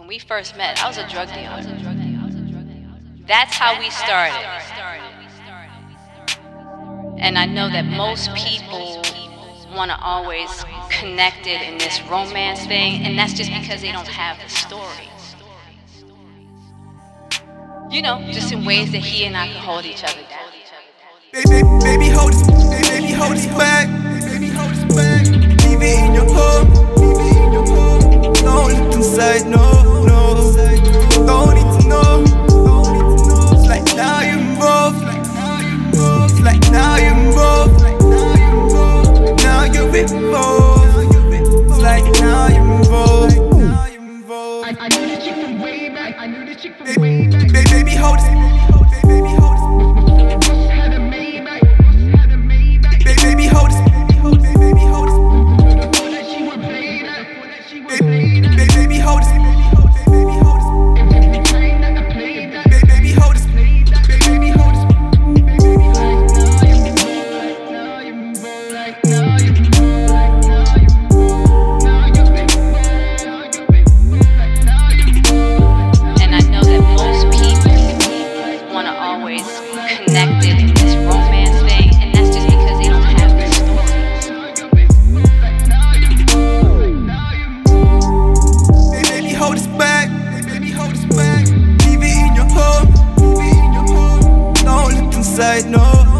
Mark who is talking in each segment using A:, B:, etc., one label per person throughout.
A: When we first met, I was a drug dealer. That's how we started. And I know that most people want to always connect it in this romance thing, and that's just because they don't have the story. You know, just in ways that he and I could hold each other down.
B: Baby, baby, hold us, baby, hold back. Baby, hold back. Leave it in your home, like now now you're involved.
C: I, I knew this chick from way back. I knew this chick from way back.
B: Baby,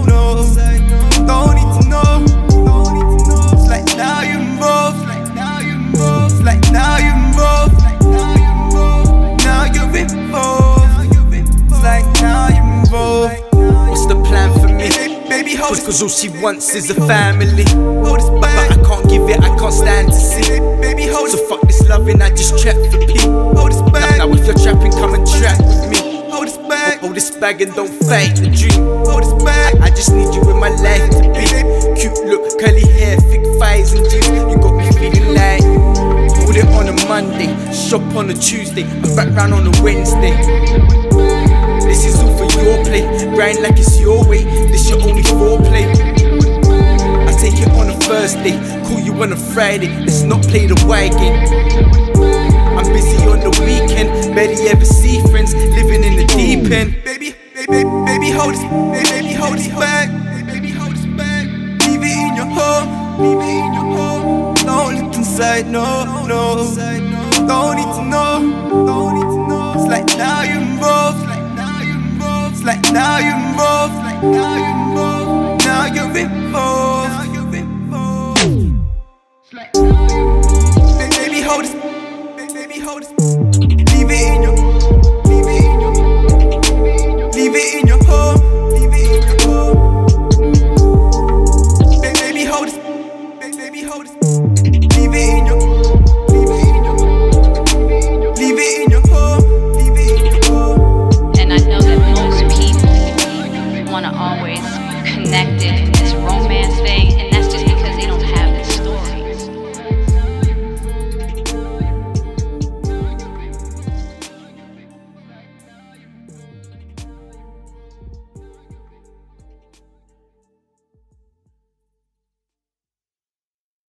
A: know, don't
B: need to know. It's like now you're involved, like now you're involved. It's like now involved, now you're involved. Now you're involved. It's like now you're involved.
D: What's the plan for me?
B: Baby, hold
D: Cause all she wants is a family.
B: hold
D: But. I can't give it, I can't stand to see.
B: Baby, hold
D: So fuck this loving, I just trap for P. bag and don't fake the dream.
B: us back.
D: I just need you in my life to be. Cute look, curly hair, thick thighs and jeans. You got me feeling like. Put it on a Monday, shop on a Tuesday, and back round on a Wednesday. This is all for your play, grind like it's your way. This your only foreplay. I take it on a Thursday, call you on a Friday. Let's not play the wide game. I'm busy on the weekend, barely ever see friends, living in the deep end.
B: Baby, baby, hold us, baby, hold us back. Baby, hold us back. Leave it in your home, leave it in your home. Don't look inside, no, no. Don't need to know, don't need to know. It's like now you're involved, like now you're involved. It's like now you're involved, like now you're involved. Now you're involved. Baby, hold us, baby, hold.
A: Want to always connect it. In this romance thing,